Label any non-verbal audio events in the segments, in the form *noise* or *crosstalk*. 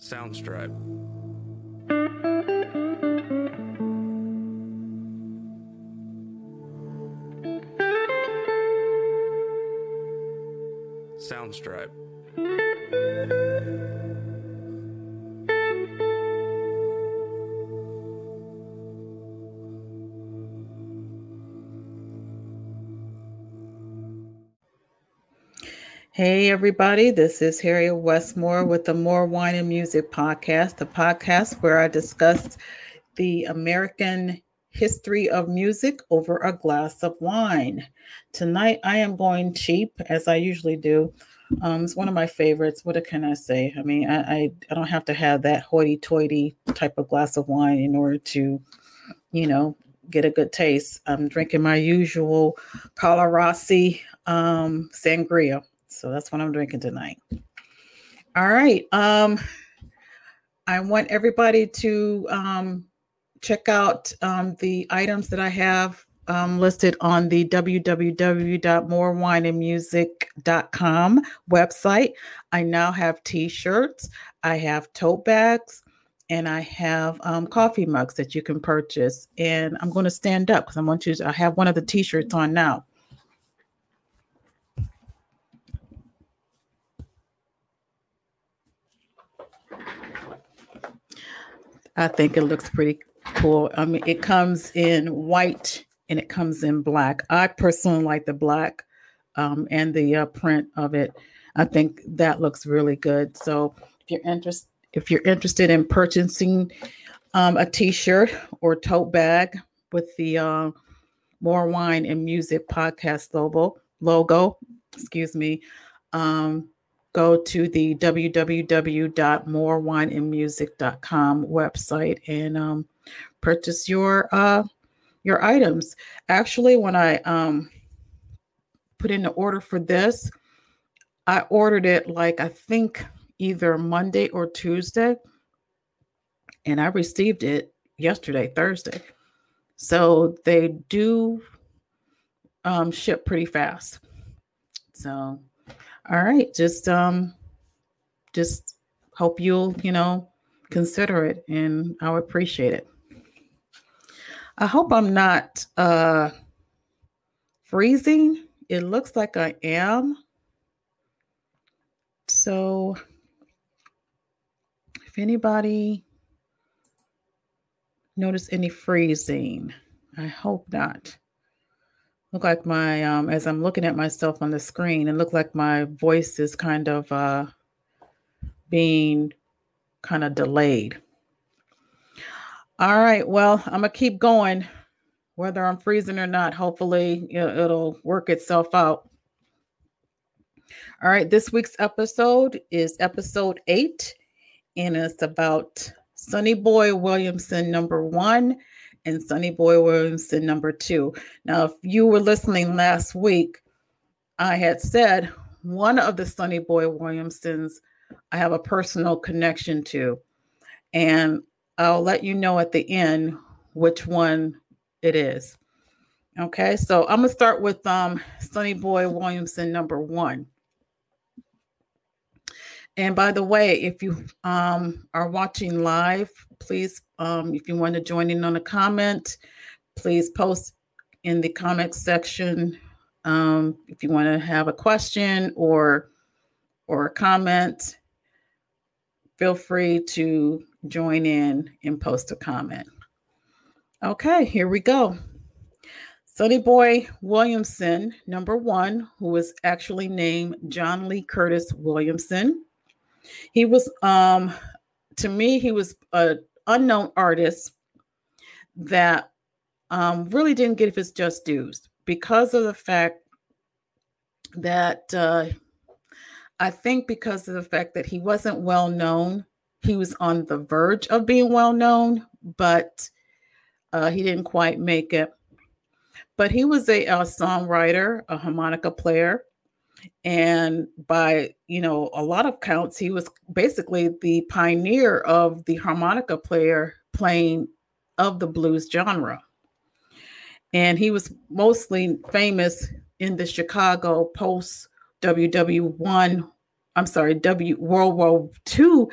Soundstripe. Soundstripe. Hey, everybody, this is Harriet Westmore with the More Wine and Music podcast, the podcast where I discuss the American history of music over a glass of wine. Tonight, I am going cheap, as I usually do. Um, it's one of my favorites. What can I say? I mean, I, I, I don't have to have that hoity toity type of glass of wine in order to, you know, get a good taste. I'm drinking my usual Carlo Rossi um, sangria. So that's what I'm drinking tonight. All right. Um, I want everybody to um, check out um, the items that I have um, listed on the www.morewineandmusic.com website. I now have t-shirts, I have tote bags, and I have um, coffee mugs that you can purchase. And I'm going to stand up because I want you to. I have one of the t-shirts on now. I think it looks pretty cool. I mean, it comes in white and it comes in black. I personally like the black um, and the uh, print of it. I think that looks really good. So if you're interested, if you're interested in purchasing um, a T-shirt or tote bag with the uh, More Wine and Music podcast logo, logo, excuse me, um, go to the www.morewineandmusic.com website and um, purchase your uh, your items. Actually, when I um, put in the order for this, I ordered it like I think either Monday or Tuesday, and I received it yesterday, Thursday. So they do um, ship pretty fast. So all right just um just hope you'll you know consider it and i'll appreciate it. I hope i'm not uh freezing. It looks like i am. So if anybody notice any freezing i hope not look like my um as i'm looking at myself on the screen it looked like my voice is kind of uh being kind of delayed. All right well i'm gonna keep going whether i'm freezing or not. Hopefully it'll work itself out. All right this week's episode is episode eight and it's about sonny boy williamson number one and Sonny Boy Williamson number two. Now, if you were listening last week, I had said one of the Sonny Boy Williamsons I have a personal connection to. And I'll let you know at the end which one it is. Okay, so I'm gonna start with um Sonny Boy Williamson number one. And by the way, if you um, are watching live, please, um, if you want to join in on a comment, please post in the comment section um, if you want to have a question or or a comment. Feel free to join in and post a comment. Okay, here we go. Sonny Boy Williamson, number one, who was actually named John Lee Curtis Williamson he was, um, to me, he was an unknown artist that um, really didn't get his just dues because of the fact that uh, I think because of the fact that he wasn't well known, he was on the verge of being well known, but uh, he didn't quite make it. But he was a, a songwriter, a harmonica player, and by you know a lot of counts he was basically the pioneer of the harmonica player playing of the blues genre and he was mostly famous in the chicago post ww1 i'm sorry w world war ii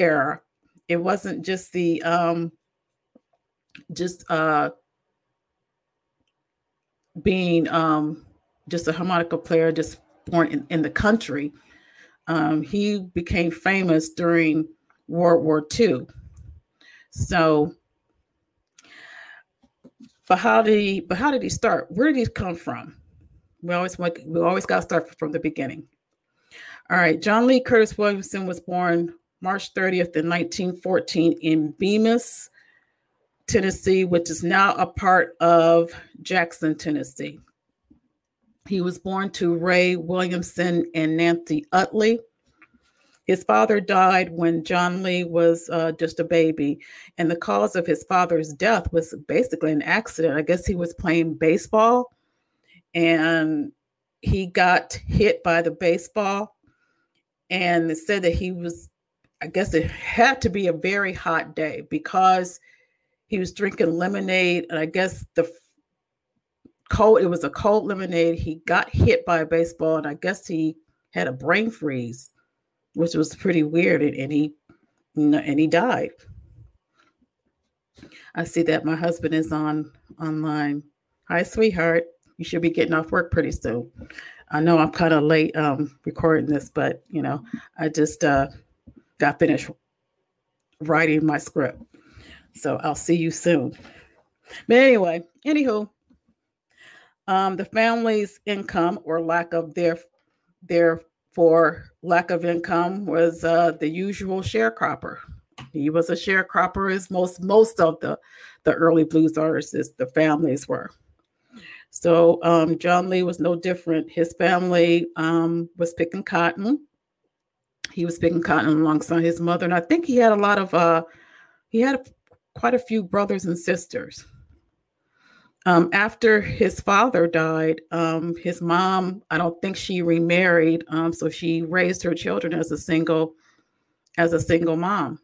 era. It wasn't just the um, just uh, being um, just a harmonica player, just born in, in the country. Um, he became famous during World War II. So, but how did he? But how did he start? Where did he come from? We always want, we always got to start from the beginning. All right, John Lee Curtis Williamson was born March 30th in 1914 in Bemis, Tennessee, which is now a part of Jackson, Tennessee. He was born to Ray Williamson and Nancy Utley. His father died when John Lee was uh, just a baby, and the cause of his father's death was basically an accident. I guess he was playing baseball and he got hit by the baseball, and it said that he was, I guess it had to be a very hot day because he was drinking lemonade, and I guess the cold. It was a cold lemonade. He got hit by a baseball, and I guess he had a brain freeze, which was pretty weird. And, and he, and he died. I see that my husband is on online. Hi, sweetheart. You should be getting off work pretty soon. I know I'm kind of late um, recording this, but you know, I just uh, got finished writing my script. So I'll see you soon. But anyway, anywho, um, the family's income or lack of their for lack of income was uh, the usual sharecropper. He was a sharecropper, as most most of the the early blues artists, the families were. So um, John Lee was no different. His family um, was picking cotton. He was picking cotton alongside his mother, and I think he had a lot of uh, he had quite a few brothers and sisters. Um, after his father died, um, his mom, I don't think she remarried, um, so she raised her children as a single, as a single mom.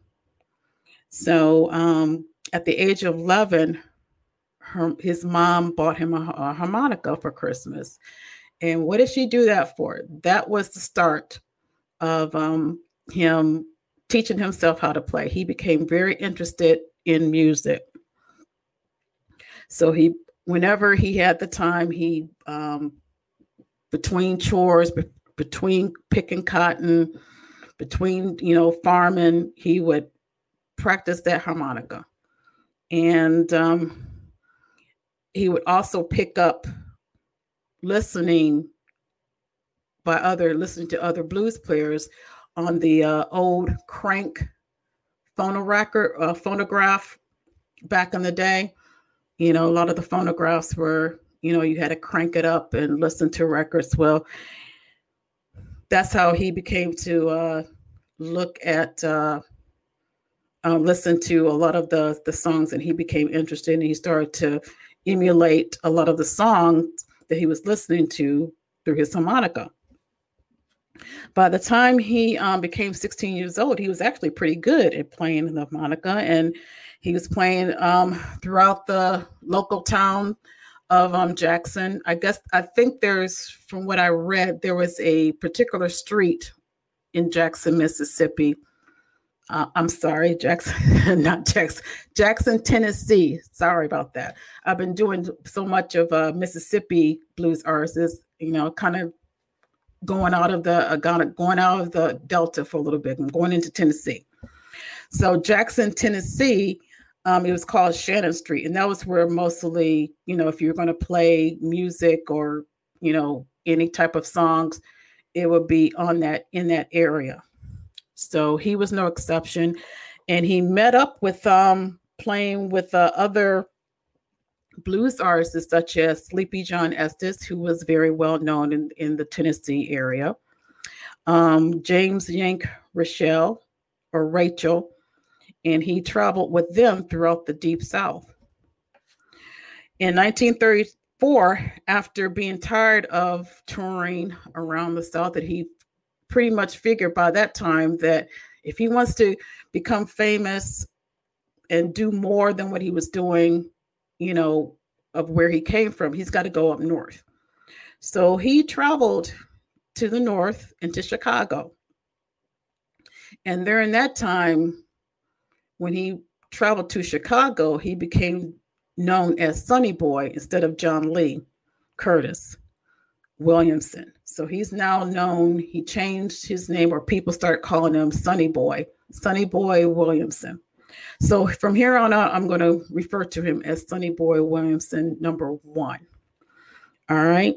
So um, at the age of eleven, her, his mom bought him a, a harmonica for Christmas. And what did she do that for? That was the start of um, him teaching himself how to play. He became very interested in music. So he whenever he had the time, he um, between chores, be- between picking cotton, between you know farming, he would practice that harmonica, and um, he would also pick up listening by other listening to other blues players on the uh, old crank uh, phonograph back in the day you know, a lot of the phonographs were, you know, you had to crank it up and listen to records. Well, that's how he became to uh, look at, uh, uh, listen to a lot of the the songs, and he became interested, and he started to emulate a lot of the songs that he was listening to through his harmonica. By the time he um, became 16 years old, he was actually pretty good at playing the harmonica, and he was playing um, throughout the local town of um, Jackson. I guess I think there's, from what I read, there was a particular street in Jackson, Mississippi. Uh, I'm sorry, Jackson, *laughs* not Jackson, Jackson, Tennessee. Sorry about that. I've been doing so much of uh, Mississippi blues artists, you know, kind of going out of the uh, going out of the Delta for a little bit and going into Tennessee. So Jackson, Tennessee um, it was called Shannon Street, and that was where mostly, you know, if you're going to play music or you know any type of songs, it would be on that in that area. So he was no exception, and he met up with um, playing with uh, other blues artists such as Sleepy John Estes, who was very well known in, in the Tennessee area, um, James Yank Rochelle or Rachel, and he traveled with them throughout the Deep South. In 1934, after being tired of touring around the South, that he pretty much figured by that time that if he wants to become famous and do more than what he was doing, you know, of where he came from, he's got to go up north. So he traveled to the north into Chicago And during that time, when he traveled to Chicago, he became known as Sonny Boy instead of John Lee Curtis Williamson. So he's now known, he changed his name, or people start calling him Sonny Boy, Sonny Boy Williamson. So from here on out, I'm going to refer to him as Sonny Boy Williamson, number one. All right.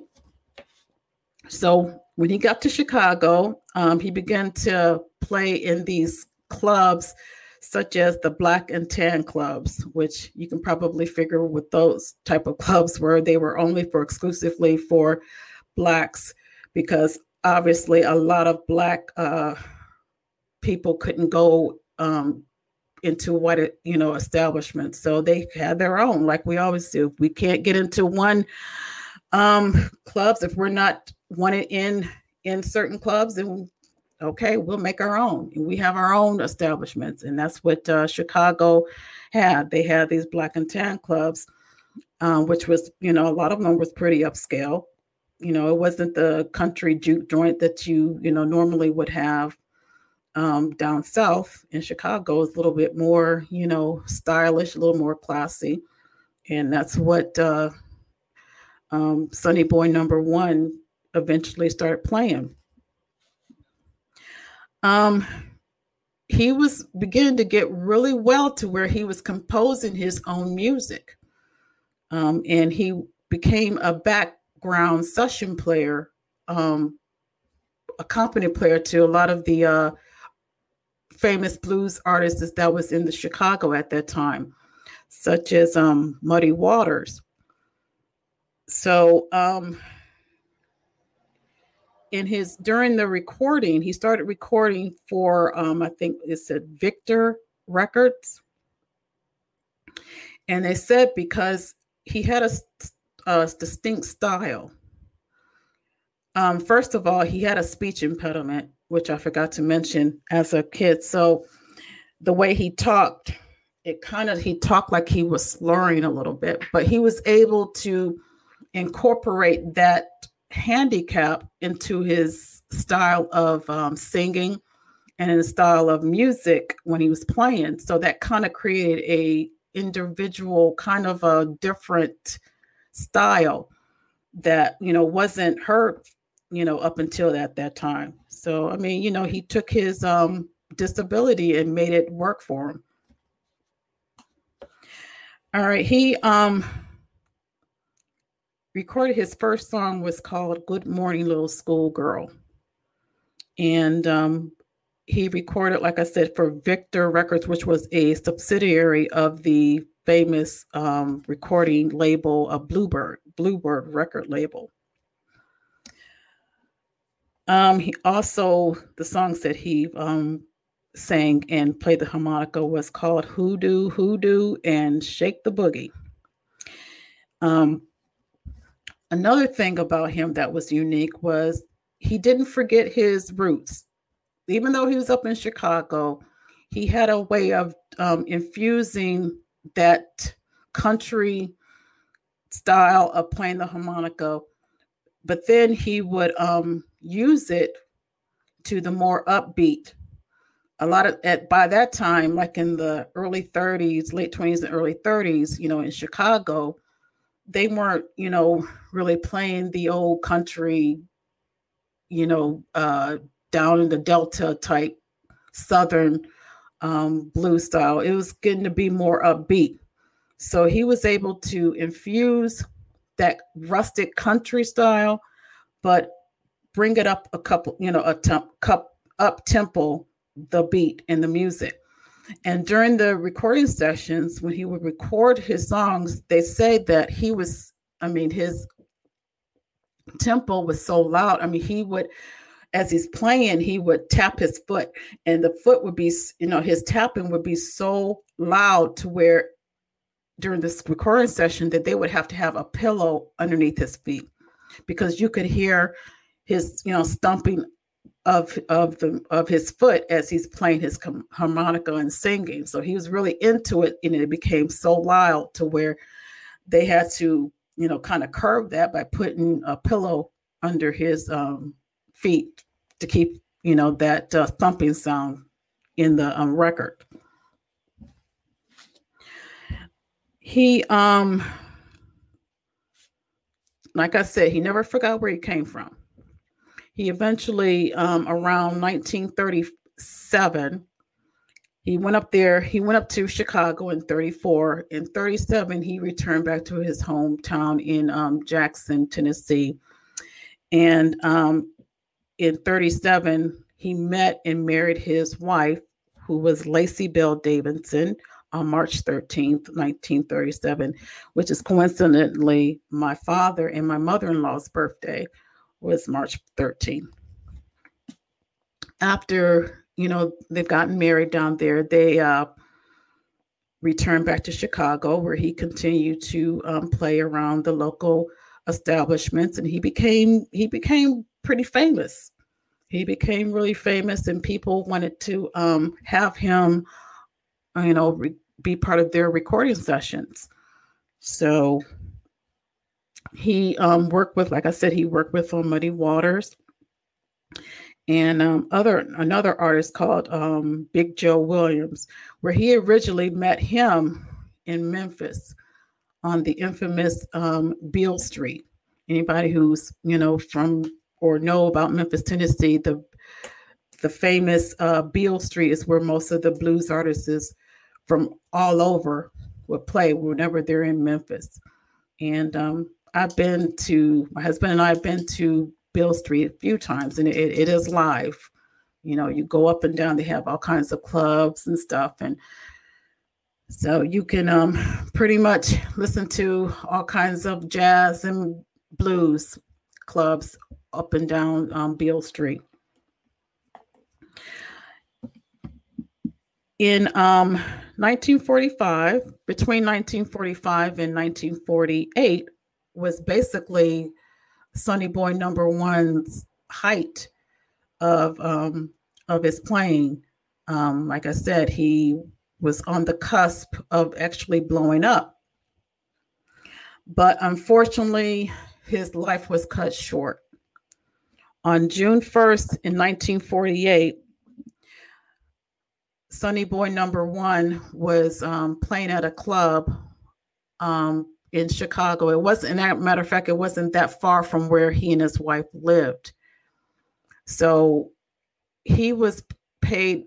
So when he got to Chicago, um, he began to play in these clubs such as the black and tan clubs which you can probably figure with those type of clubs where they were only for exclusively for blacks because obviously a lot of black uh, people couldn't go um, into what you know establishments so they had their own like we always do. We can't get into one um clubs if we're not wanted in in certain clubs and okay we'll make our own we have our own establishments and that's what uh, chicago had. They had these black and tan clubs um, which was you know a lot of them was pretty upscale. You know it wasn't the country juke joint that you you know normally would have um, down south. In chicago is a little bit more you know stylish a little more classy and that's what uh, um, Sonny Boy number one eventually started playing. Um, he was beginning to get really well to where he was composing his own music. Um, and he became a background session player, um, a company player to a lot of the uh, famous blues artists that was in the Chicago at that time, such as um, Muddy Waters. So, um, in his during the recording, he started recording for um, I think it said Victor Records, and they said because he had a, a distinct style. Um, first of all, he had a speech impediment, which I forgot to mention as a kid. So the way he talked, it kind of he talked like he was slurring a little bit, but he was able to incorporate that handicap into his style of um, singing and his style of music when he was playing. So that kind of created a individual kind of a different style that you know wasn't heard you know up until at that time so i mean you know he took his um disability and made it work for him all right he um recorded his first song was called Good Morning Little Schoolgirl. And um, he recorded, like I said, for Victor Records, which was a subsidiary of the famous um, recording label of Bluebird, Bluebird record label. Um, he also, the songs that he um, sang and played the harmonica was called Hoodoo, Hoodoo, and Shake the Boogie. Um, Another thing about him that was unique was he didn't forget his roots. Even though he was up in Chicago, he had a way of um, infusing that country style of playing the harmonica, but then he would um, use it to the more upbeat. A lot of at by that time, like in the early 30s, late 20s and early 30s, you know, in Chicago, they weren't, you know, really playing the old country, you know, uh, down in the Delta type Southern um, style. It was getting to be more upbeat. So he was able to infuse that rustic country style, but bring it up a couple, you know, a temp, cup up tempo, the beat and the music. And during the recording sessions, when he would record his songs, they say that he was, I mean, his tempo was so loud. I mean, he would, as he's playing, he would tap his foot, and the foot would be, you know, his tapping would be so loud to where during this recording session that they would have to have a pillow underneath his feet because you could hear his, you know, stumping of of the of his foot as he's playing his harmonica and singing. So he was really into it, and it became so loud to where they had to, you know, kind of curb that by putting a pillow under his um, feet to keep, you know, that uh, thumping sound in the um, record. He um like I said, he never forgot where he came from. He eventually, um, around 1937, he went up there. He went up to Chicago in 34. In 37, he returned back to his hometown in um, Jackson, Tennessee. And um, in 37, he met and married his wife, who was Lacey Bell Davidson, on March 13th, 1937, which is coincidentally my father and my mother-in-law's birthday was March 13th. After, you know, they've gotten married down there, they uh, returned back to Chicago where he continued to um, play around the local establishments and he became he became pretty famous. He became really famous and people wanted to um, have him you know, re- be part of their recording sessions. So he um, worked with, like I said, he worked with um, Muddy Waters and um, other another artist called um, Big Joe Williams, where he originally met him in Memphis on the infamous um, Beale Street. Anybody who's you know from or know about Memphis, Tennessee, the the famous uh, Beale Street is where most of the blues artists from all over would play whenever they're in Memphis. And um, I've been to my husband and I have been to Bill Street a few times, and it, it is live. You know, you go up and down. They have all kinds of clubs and stuff, and so you can um, pretty much listen to all kinds of jazz and blues clubs up and down um, Beale Street. In um, 1945, between 1945 and 1948, was basically Sonny Boy number one's height of um, of his playing. Um, like I said, he was on the cusp of actually blowing up. But unfortunately, his life was cut short. On June 1st in 1948, Sonny Boy number one was um, playing at a club um, in Chicago. It wasn't, a matter of fact, it wasn't that far from where he and his wife lived. So he was paid,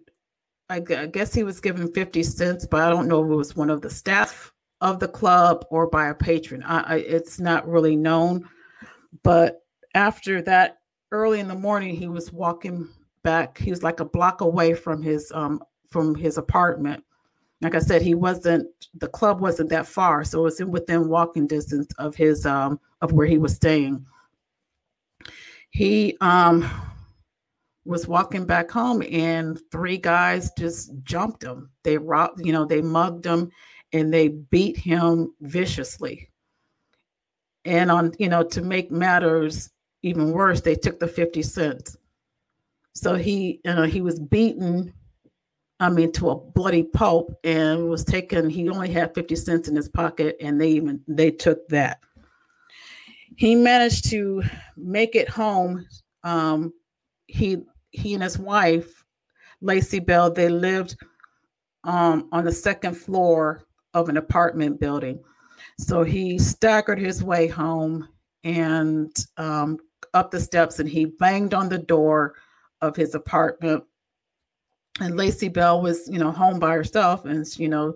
I guess he was given 50 cents, but I don't know if it was one of the staff of the club or by a patron. I, I, it's not really known. But after that, early in the morning, he was walking back. He was like a block away from his um, from his apartment. Like I said, he wasn't the club wasn't that far, so it was within walking distance of his um of where he was staying. He um was walking back home and three guys just jumped him. They robbed, you know, they mugged him and they beat him viciously. And on, you know, to make matters even worse, they took the 50 cents. So he, you know, he was beaten I mean, to a bloody pulp and was taken. He only had 50 cents in his pocket, and they even they took that. He managed to make it home. Um, he he and his wife, Lacey Bell, they lived um, on the second floor of an apartment building. So he staggered his way home and um, up the steps, and he banged on the door of his apartment and Lacey Bell was, you know, home by herself, and you know,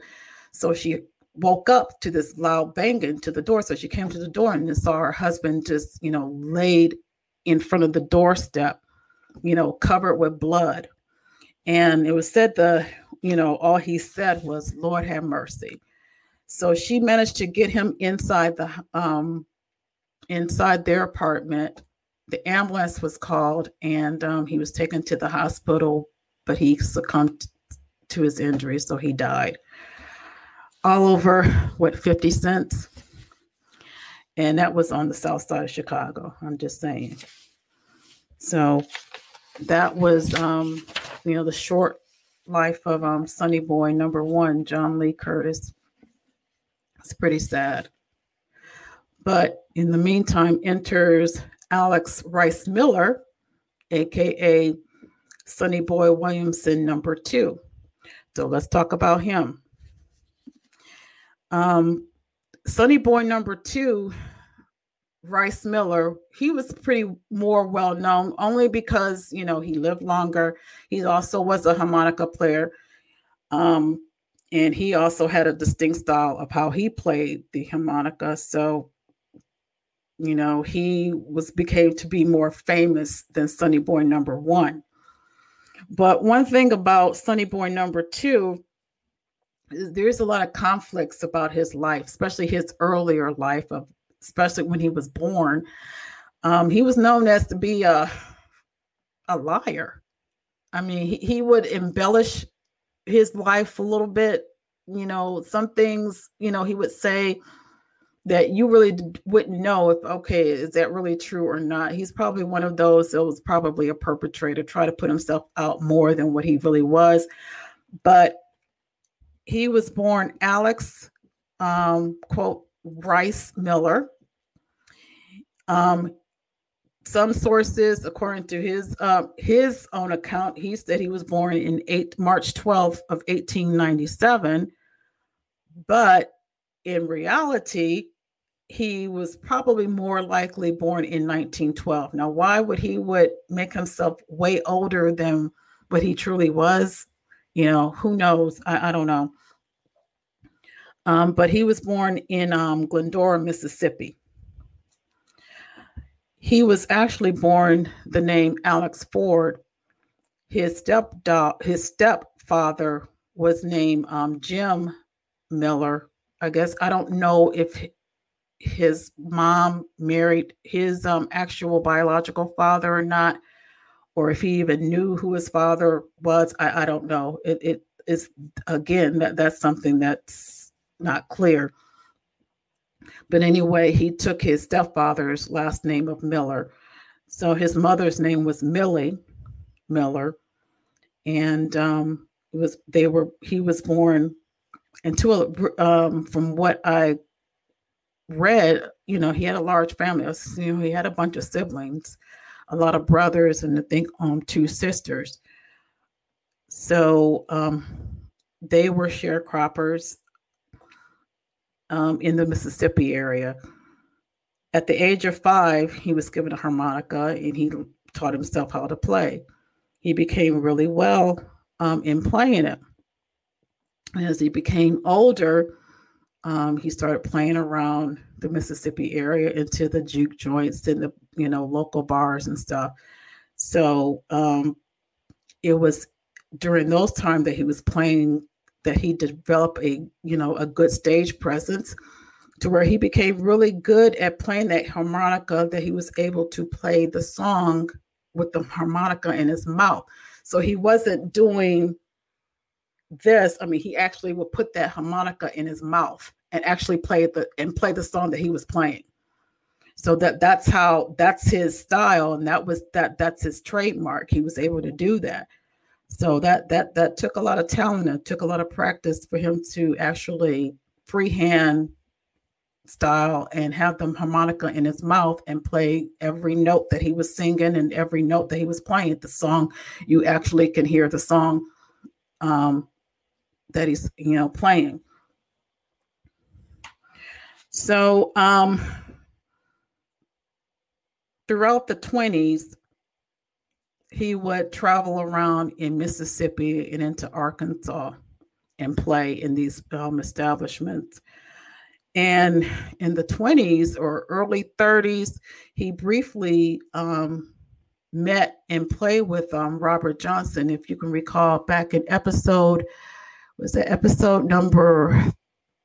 so she woke up to this loud banging to the door. So she came to the door and saw her husband just, you know, laid in front of the doorstep, you know, covered with blood. And it was said the, you know, all he said was, "Lord have mercy." So she managed to get him inside the um inside their apartment. The ambulance was called, and um, he was taken to the hospital but he succumbed to his injuries, so he died. All over, what, 50 cents? And that was on the south side of Chicago. I'm just saying. So that was, um, you know, the short life of um, Sonny Boy number one, John Lee Curtis. It's pretty sad. But in the meantime, enters Alex Rice Miller, aka Sonny Boy Williamson number two. So let's talk about him. Um, Sonny Boy number two, Rice Miller, he was pretty more well known only because you know he lived longer. He also was a harmonica player. Um, and he also had a distinct style of how he played the harmonica. So, you know, he was became to be more famous than Sonny Boy number one. But one thing about Sonny Boy number two is there's a lot of conflicts about his life, especially his earlier life of especially when he was born. Um, he was known as to be a a liar. I mean, he, he would embellish his life a little bit. You know, some things, you know, he would say that you really wouldn't know if, okay, is that really true or not? He's probably one of those that was probably a perpetrator, try to put himself out more than what he really was. But he was born Alex, um, quote, Rice Miller. Um, some sources, according to his uh, his own account, he said he was born in eight, March 12th of 1897. But in reality, he was probably more likely born in 1912. Now, why would he would make himself way older than what he truly was? You know, who knows? I, I don't know. Um, but he was born in um, Glendora, Mississippi. He was actually born the name Alex Ford. His stepdad, his stepfather was named um, Jim Miller. I guess I don't know if his mom married his um, actual biological father or not, or if he even knew who his father was. I, I don't know. It, it is again that that's something that's not clear. But anyway, he took his stepfather's last name of Miller. So his mother's name was Millie Miller. And um, was they were he was born into a um, from what I read, you know, he had a large family. You know, he had a bunch of siblings, a lot of brothers, and I think um two sisters. So um, they were sharecroppers um, in the Mississippi area. At the age of five, he was given a harmonica and he taught himself how to play. He became really well um, in playing it. As he became older, um, he started playing around the Mississippi area into the juke joints and the you know local bars and stuff. So um, it was during those times that he was playing that he developed a you know a good stage presence to where he became really good at playing that harmonica that he was able to play the song with the harmonica in his mouth. So he wasn't doing this. I mean he actually would put that harmonica in his mouth and actually play the and play the song that he was playing so that that's how that's his style and that was that that's his trademark he was able to do that so that that that took a lot of talent and took a lot of practice for him to actually freehand style and have the harmonica in his mouth and play every note that he was singing and every note that he was playing. The song, you actually can hear the song um, that he's you know playing. So um, throughout the 20s, he would travel around in Mississippi and into Arkansas and play in these um, establishments. And in the 20s or early 30s, he briefly um, met and played with um, Robert Johnson. If you can recall back in episode, was it episode number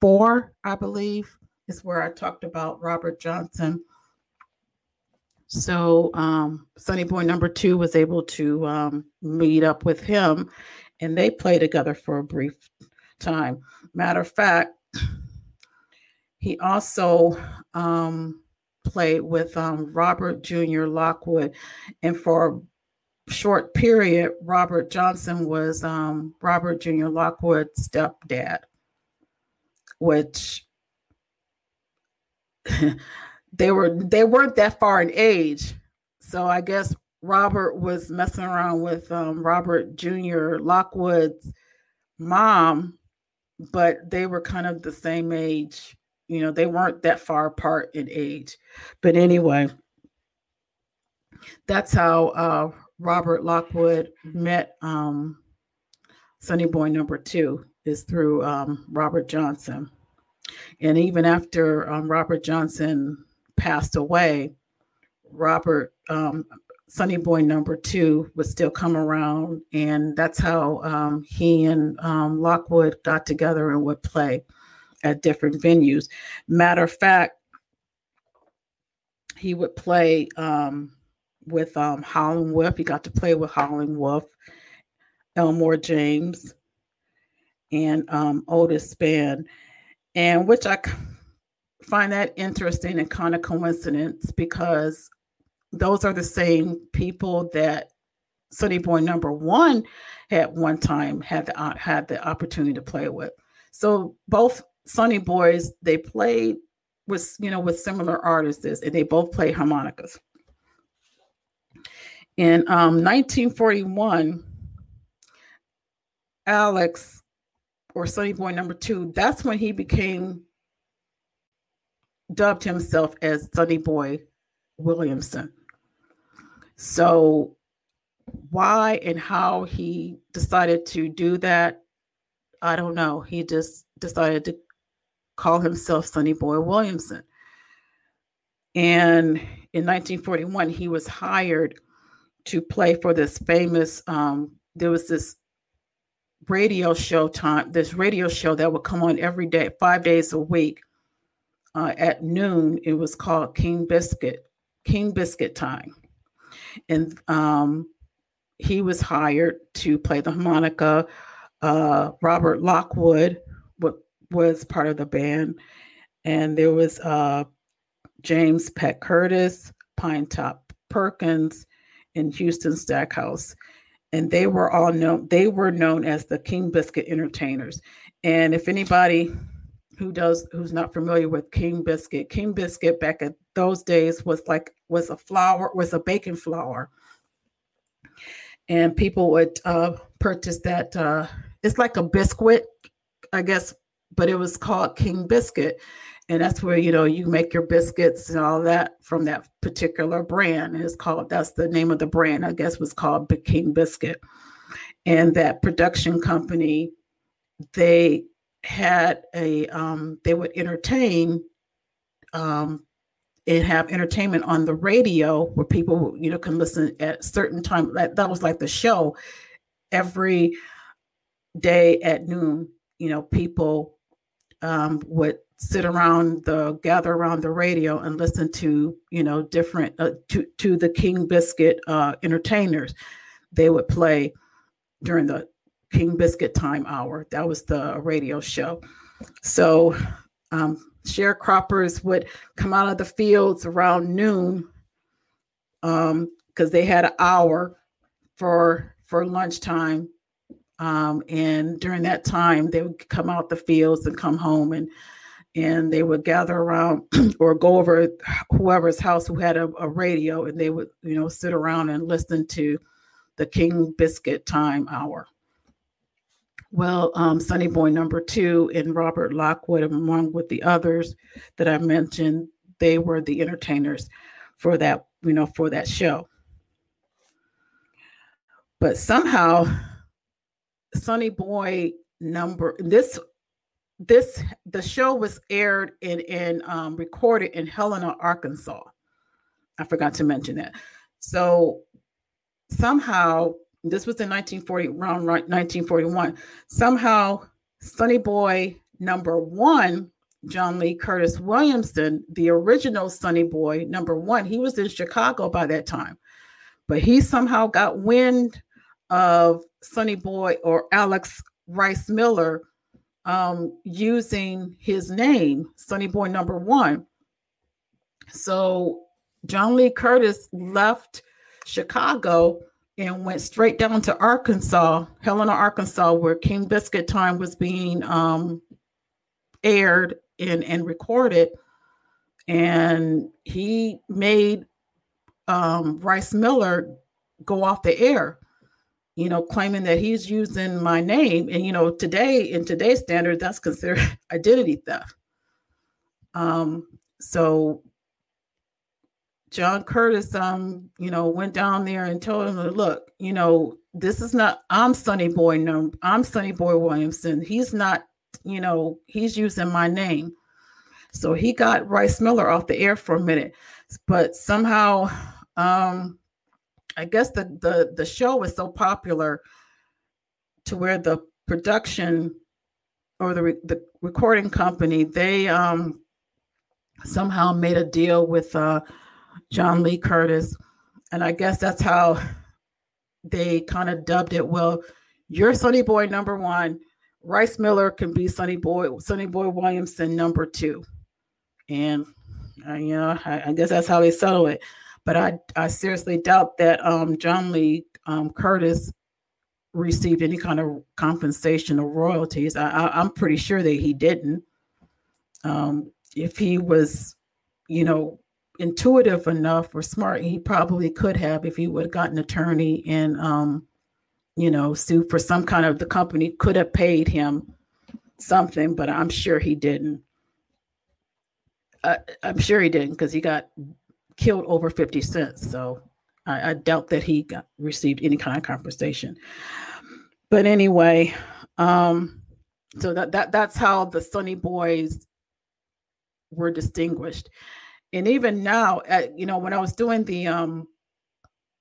four, I believe, is where I talked about Robert Johnson. So um, Sonny Boy number two was able to um, meet up with him, and they play together for a brief time. Matter of fact, he also um, played with um, Robert Jr. Lockwood, and for a short period, Robert Johnson was um, Robert Jr. Lockwood's stepdad, which they were they weren't that far in age. So I guess Robert was messing around with um, Robert Jr. Lockwood's mom, but they were kind of the same age. You know, they weren't that far apart in age. But anyway, that's how uh, Robert Lockwood met um, Sonny Boy number two is through um, Robert Johnson. And even after um, Robert Johnson passed away, Robert um, Sonny Boy number two would still come around, and that's how um, he and um, Lockwood got together and would play at different venues. Matter of fact, he would play um, with um, Wolf. He got to play with Howlin' Wolf, Elmore James, and um, Otis Spann, and which I find that interesting and kind of coincidence because those are the same people that Sonny Boy number one had one time had the had the opportunity to play with. So both Sonny Boys they played with you know with similar artists and they both play harmonicas. In um, 1941, Alex or Sonny Boy number two, that's when he became dubbed himself as Sonny Boy Williamson. So, why and how he decided to do that, I don't know. He just decided to call himself Sonny Boy Williamson. And in 1941, he was hired to play for this famous, um, there was this radio show time, this radio show that would come on every day, five days a week uh, at noon. It was called King Biscuit, King Biscuit Time. And um, he was hired to play the harmonica. Uh, Robert Lockwood w- was part of the band. And there was uh, James Peck Curtis, Pinetop Perkins, and Houston Stackhouse. And they were all known, they were known as the King Biscuit Entertainers. And if anybody who does who's not familiar with King Biscuit, King Biscuit back at those days was like was a flour, was a baking flour. And people would uh, purchase that. Uh, it's like a biscuit, I guess, but it was called King Biscuit and that's where you know you make your biscuits and all that from that particular brand. And it's called that's the name of the brand i guess was called king biscuit. And that production company they had a um, they would entertain um, and have entertainment on the radio where people you know can listen at certain time that, that was like the show. Every day at noon you know people um, would sit around the gather around the radio and listen to you know different uh, to to the King Biscuit uh, entertainers. They would play during the King Biscuit time hour. That was the radio show. So um, sharecroppers would come out of the fields around noon because um, they had an hour for for lunchtime. Um, and during that time, they would come out the fields and come home and and they would gather around *clears throat* or go over whoever's house who had a, a, radio and they would you know sit around and listen to the king biscuit time hour. Well um, sonny boy number two and robert lockwood along with the others that i mentioned they were the entertainers for that you know for that show. But somehow sonny boy number this this the show was aired in in um, recorded in Helena, Arkansas. I forgot to mention that. So somehow this was in 1940 around 1941. Somehow Sonny Boy number one, John Lee Curtis Williamson, the original Sonny Boy number one, he was in Chicago by that time, but he somehow got wind of Sonny Boy or Alex Rice Miller um, using his name, Sonny Boy Number One. So John Lee Curtis left Chicago and went straight down to Arkansas, Helena, Arkansas, where King Biscuit Time was being um, aired and, and recorded. And he made um, Rice Miller go off the air, you know, claiming that he's using my name. And, you know, today, in today's standard, that's considered *laughs* identity theft. Um, so John Curtis, um, you know, went down there and told him, look, you know, this is not, I'm Sonny Boy, no, I'm Sonny Boy Williamson. He's not, you know, he's using my name. So he got Rice Miller off the air for a minute, but somehow, um, I guess the the the show was so popular to where the production or the re- the recording company they um somehow made a deal with uh John Lee Curtis. And I guess that's how they kind of dubbed it. Well you're Sonny Boy number 1 Rice Miller can be Sonny Boy Sonny Boy Williamson number 2 and uh, you know I, I guess that's how they settle it but I, I seriously doubt that um, John Lee um, Curtis received any kind of compensation or royalties. I, am pretty sure that he didn't. Um, if he was, you know, intuitive enough or smart, he probably could have if he would have gotten an attorney and, um, you know, sue for some kind of the company could have paid him something, but I'm sure he didn't. Uh, I'm sure he didn't because he got killed over 50 cents. So I, I doubt that he got received any kind of compensation. But anyway, um, so that, that that's how the Sonny Boys were distinguished. And even now, at, you know, when I was doing the um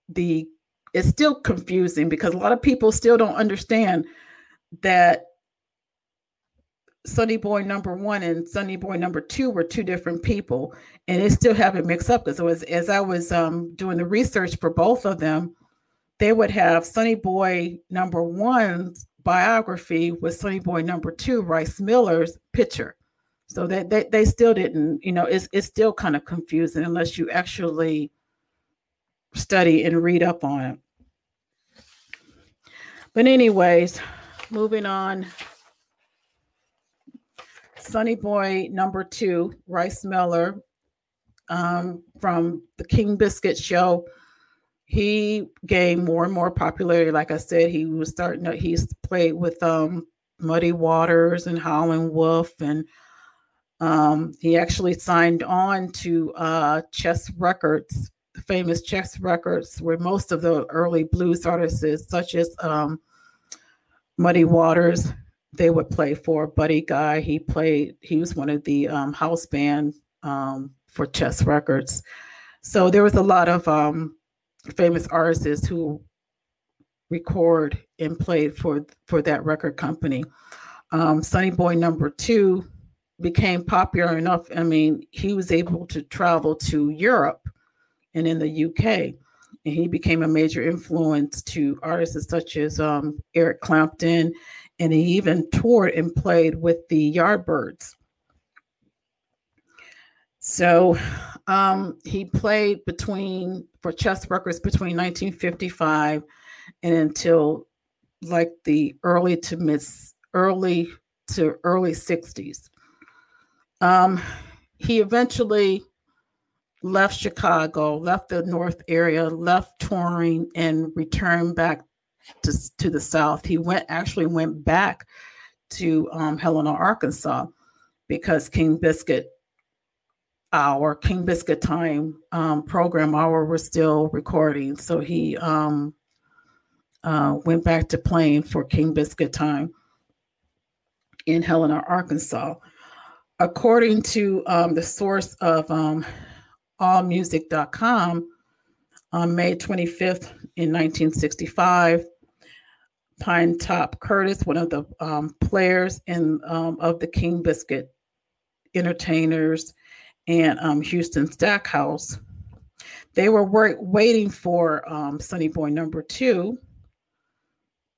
the it's still confusing because a lot of people still don't understand that Sonny Boy number one and Sonny Boy number two were two different people, and they still have it mixed up. Because as, as I was um, doing the research for both of them, they would have Sonny Boy number one's biography with Sonny Boy number two, Rice Miller's picture. So that they, they still didn't, you know, it's it's still kind of confusing unless you actually study and read up on it. But anyways, moving on Sonny Boy number two, Rice Miller, um, from the King Biscuit show. He gained more and more popularity. Like I said, he was starting to, he's played with um, Muddy Waters and Howlin' Wolf, and um, he actually signed on to uh, Chess Records, the famous Chess Records, where most of the early blues artists, such as um, Muddy Waters, they would play for Buddy Guy. He played, he was one of the um, house band um, for Chess Records. So there was a lot of um, famous artists who record and played for for that record company. Um, Sonny Boy number two became popular enough. I mean, he was able to travel to Europe and in the UK, and he became a major influence to artists such as um, Eric Clapton and he even toured and played with the Yardbirds. So um, he played between for Chess Records between 1955 and until like the early to mid early to early 60s. Um, he eventually left Chicago, left the North area, left touring, and returned back to, to the south. He went actually went back to um, Helena, Arkansas, because King Biscuit our King Biscuit Time um, program hour was still recording. So he um, uh, went back to playing for King Biscuit Time in Helena, Arkansas. According to um, the source of um, allmusic.com, on May 25th in 1965, Pinetop Curtis, one of the um, players in um, of the King Biscuit Entertainers and um, Houston Stackhouse, they were work, waiting for um, Sonny Boy Number Two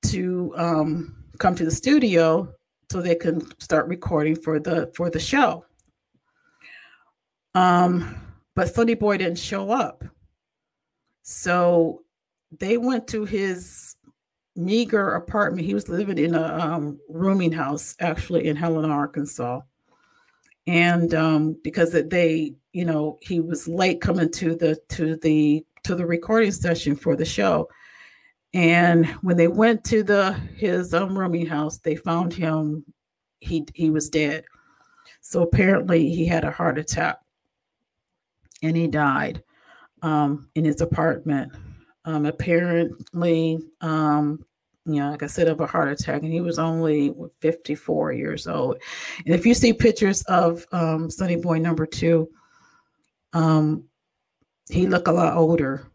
to um, come to the studio so they can start recording for the for the show. Um, but Sonny Boy didn't show up, so they went to his meager apartment. He was living in a um, rooming house, actually in Helena, Arkansas. And um, because they, you know, he was late coming to the to the to the recording session for the show. And when they went to the his um, rooming house, they found him he he was dead. So apparently he had a heart attack, and he died um, in his apartment. Um, apparently, um, you know, like I said, of a heart attack, and he was only 54 years old. And if you see pictures of um, Sonny Boy number two, um, he looked a lot older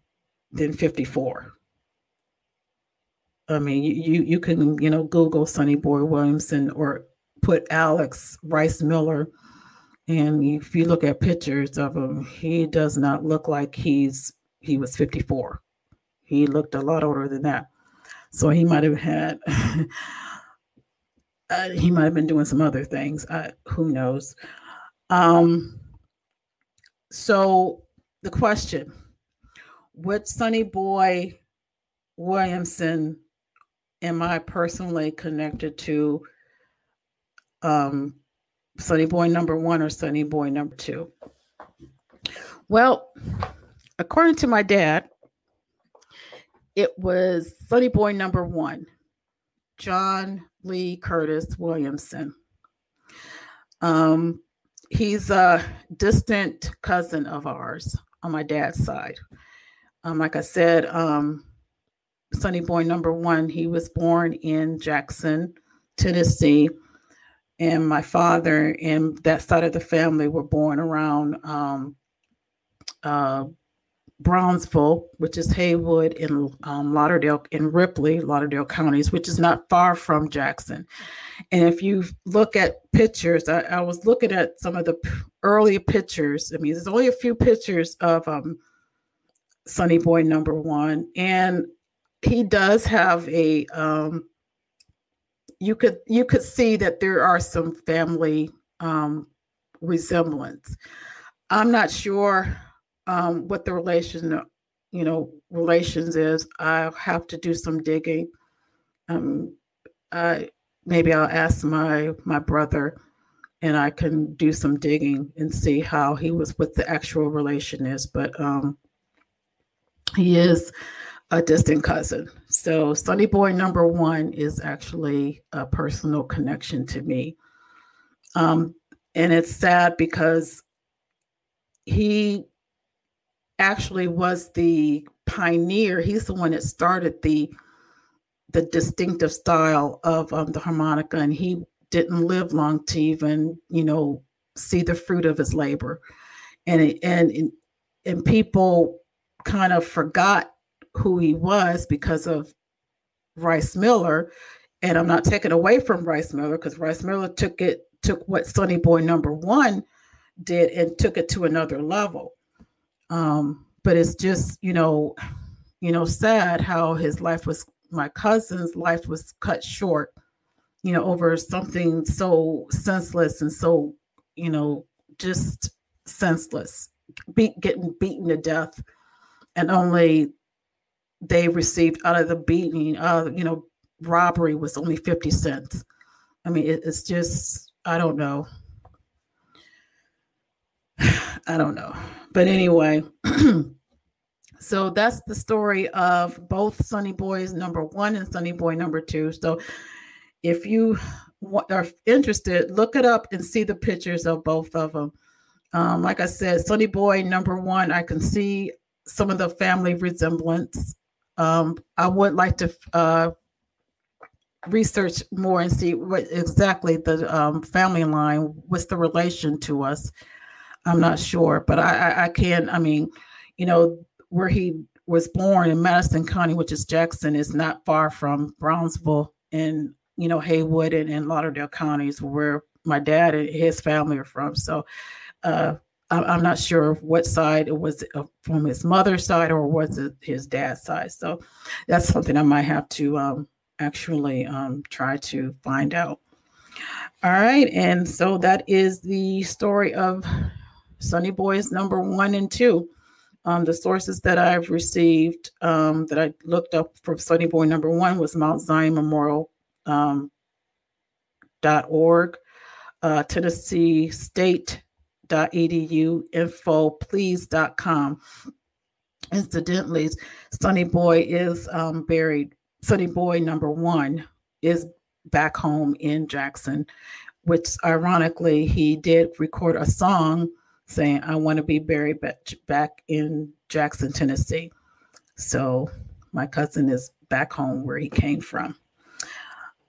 than 54. I mean, you, you you can you know Google Sonny Boy Williamson or put Alex Rice Miller, and if you look at pictures of him, he does not look like he's he was 54. He looked a lot older than that. So he might have had *laughs* uh, he might have been doing some other things. I, who knows? Um, so the question: What Sonny Boy Williamson am I personally connected to um, Sonny Boy number one or Sonny Boy number two? Well, according to my dad, it was Sonny Boy number one, John Lee Curtis Williamson. Um, he's a distant cousin of ours on my dad's side. Um, like I said, um, Sonny Boy number one, he was born in Jackson, Tennessee. And my father and that side of the family were born around um, uh, Brownsville, which is Haywood in um, Lauderdale in Ripley, Lauderdale counties, which is not far from Jackson. And if you look at pictures, I, I was looking at some of the p- early pictures. I mean, there's only a few pictures of um, Sonny Boy number one, and he does have a um you could you could see that there are some family um resemblance i'm not sure um what the relation you know relations is I'll have to do some digging um i maybe i'll ask my my brother and i can do some digging and see how he was what the actual relation is but um he is a distant cousin. So Sonny Boy number one is actually a personal connection to me. Um, and it's sad because he actually was the pioneer. He's the one that started the the distinctive style of um, the harmonica, and he didn't live long to even you know see the fruit of his labor. And and and people kind of forgot who he was because of Rice Miller. And I'm not taking away from Rice Miller because Rice Miller took it, took what Sonny Boy number one did and took it to another level. Um, but it's just, you know, you know, sad how his life was my cousin's life was cut short, you know, over something so senseless and so, you know, just senseless, be, getting beaten to death and only they received out of the beating, uh, you know, robbery was only 50 cents. I mean, it, it's just, I don't know. *sighs* I don't know. But anyway, *clears throat* so that's the story of both Sonny Boys number one and Sonny Boy number two. So if you are interested, look it up and see the pictures of both of them. Um, like I said, Sonny Boy number one, I can see some of the family resemblance um, I would like to uh, research more and see what exactly the um, family line, what's the relation to us. I'm not sure, but I, I, I can. I mean, you know, where he was born in Madison County, which is Jackson, is not far from Brownsville and you know Haywood and, and Lauderdale counties, where my dad and his family are from. So, uh, I'm not sure what side it was uh, from his mother's side or was it his dad's side. So that's something I might have to um, actually um, try to find out. All right, and so that is the story of Sonny Boys number one and two. Um, the sources that I've received um, that I looked up for Sonny Boy number one was Mount Zion Memorial um, dot org, uh, Tennessee State dot edu info please.com incidentally, Sonny Boy is um, buried. Sonny Boy number one is back home in Jackson, which ironically, he did record a song saying, I want to be buried back in Jackson, Tennessee. So my cousin is back home where he came from.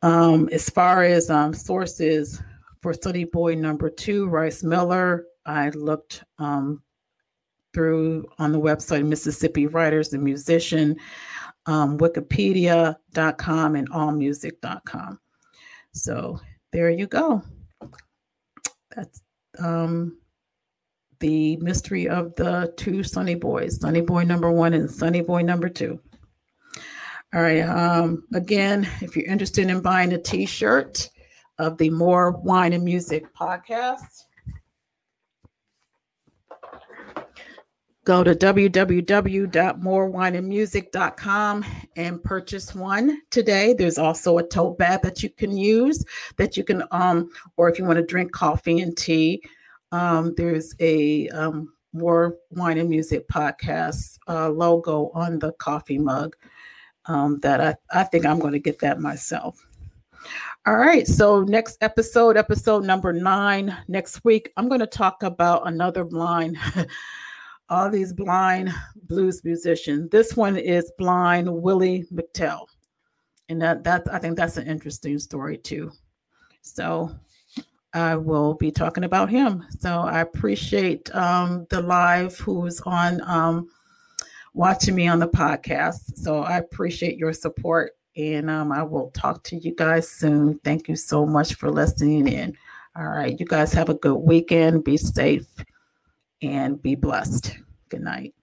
Um, as far as um, sources for Sonny Boy number two, Rice Miller, I looked um, through on the website Mississippi Writers and Musician, um, Wikipedia.com, and AllMusic.com. So there you go. That's um, the mystery of the two Sonny Boys, Sonny Boy number one and Sonny Boy number two. All right. Um, again, if you're interested in buying a t-shirt of the More Wine and Music podcast, go to www.morewineandmusic.com and purchase one today. There's also a tote bag that you can use that you can um or if you want to drink coffee and tea, um, there's a um, more wine and music podcast uh, logo on the coffee mug um, that I, I think I'm going to get that myself. All right. So, next episode, episode number nine, next week, I'm going to talk about another blind *laughs* all these blind blues musicians. This one is blind Willie McTell. And that that I think that's an interesting story too. So I will be talking about him. So I appreciate um, the live who's on um, watching me on the podcast. So I appreciate your support and um, I will talk to you guys soon. Thank you so much for listening in. All right. You guys have a good weekend. Be safe and be blessed. Good night.